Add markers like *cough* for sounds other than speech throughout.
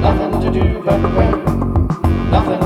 nothing to do but wait. Nothing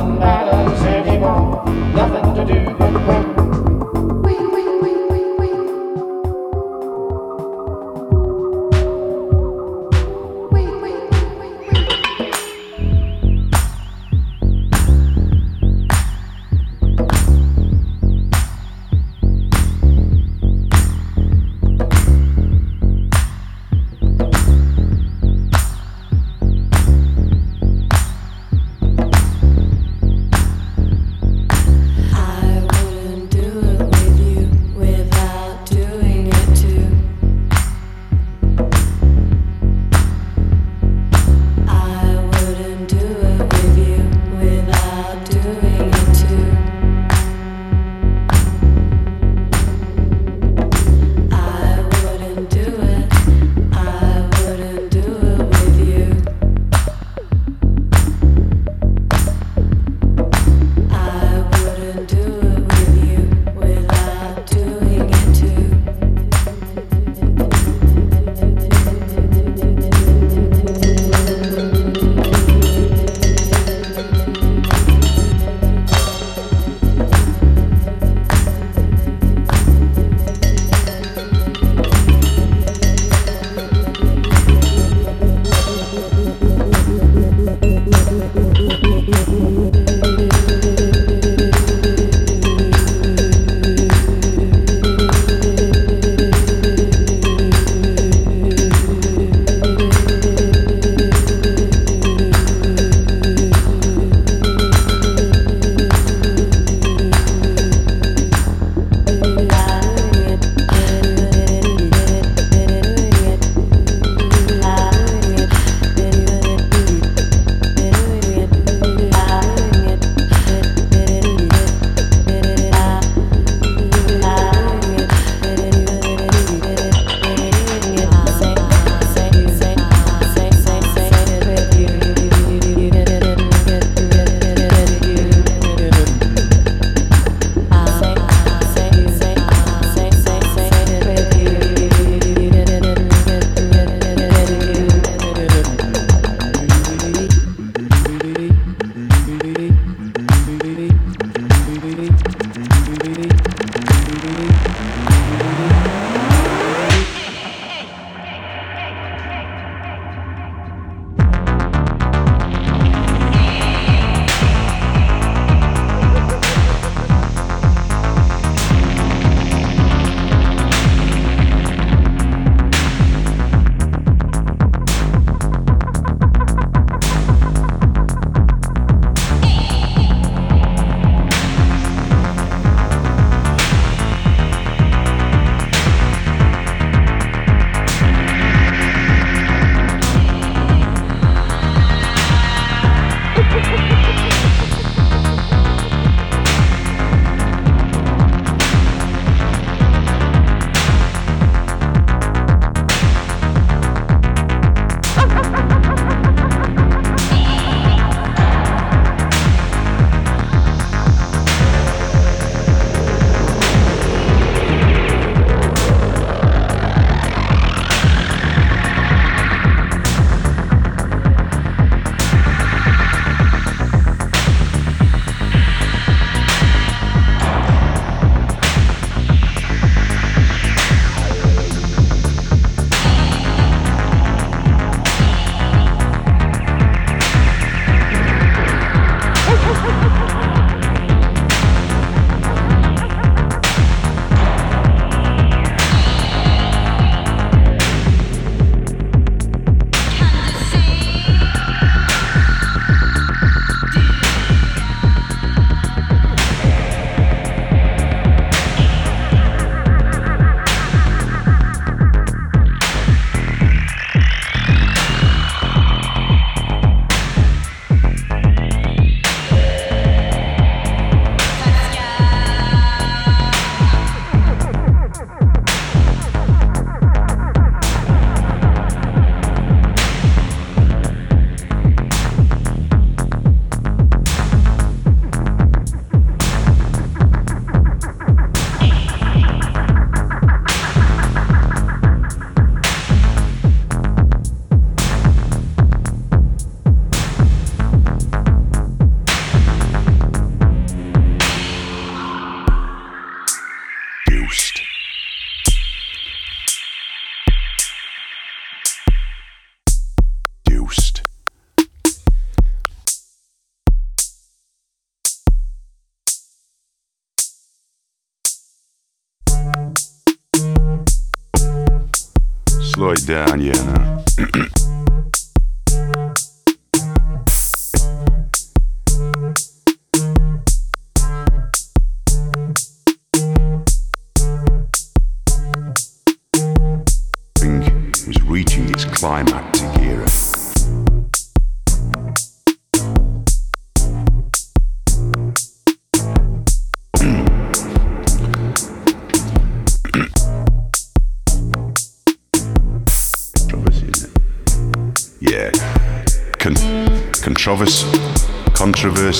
Slow *clears throat*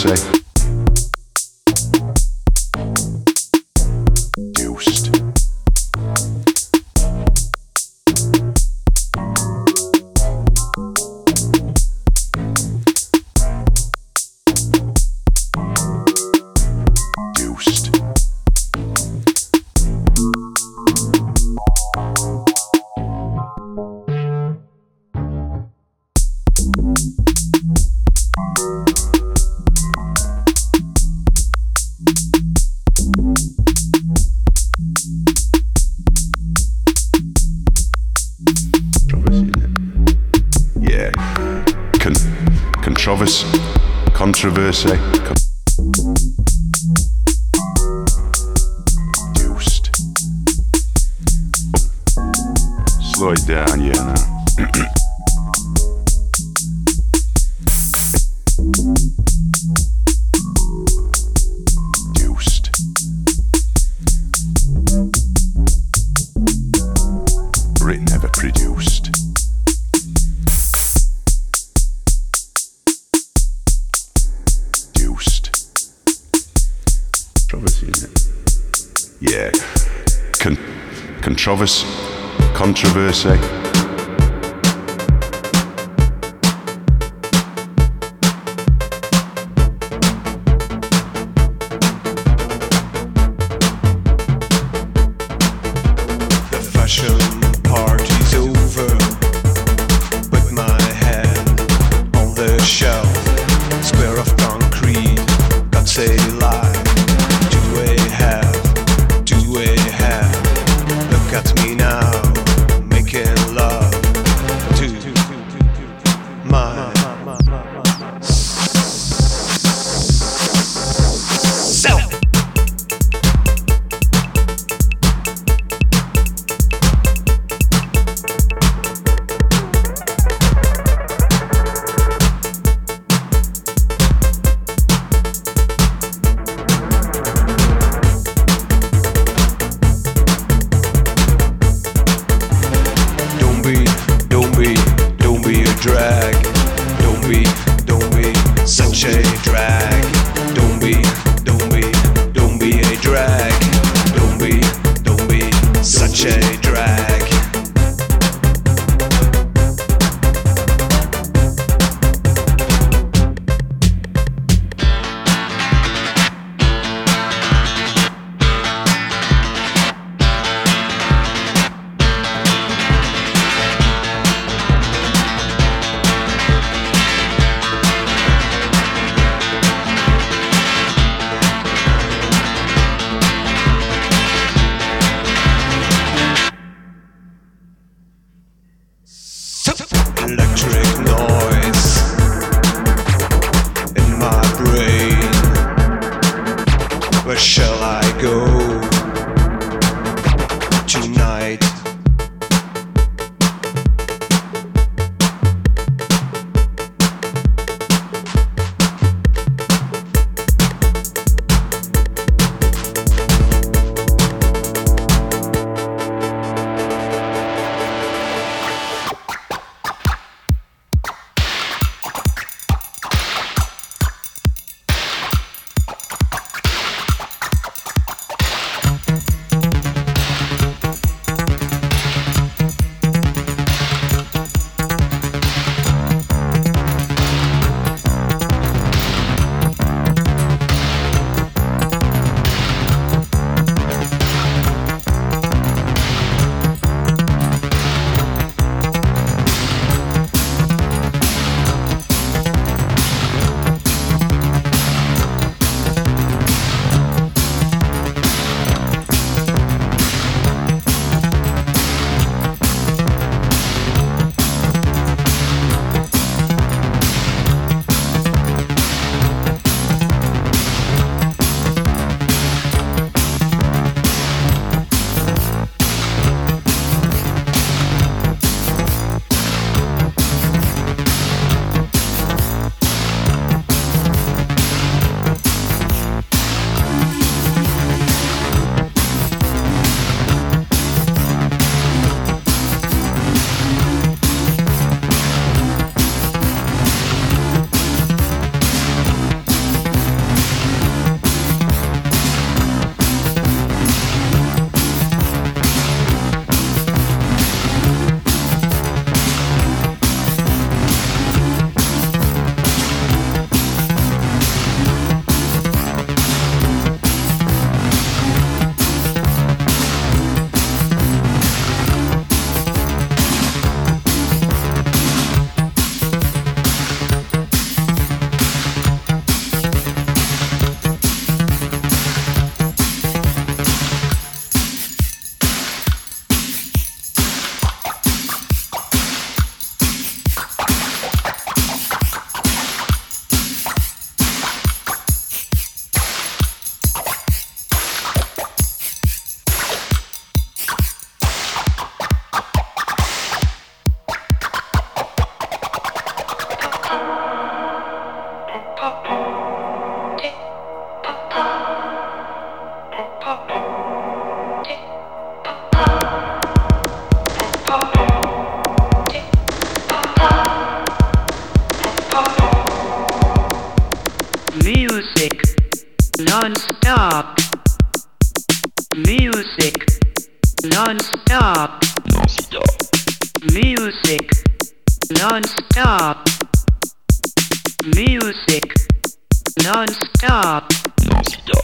Controversy. Music, non-stop. Non-stop.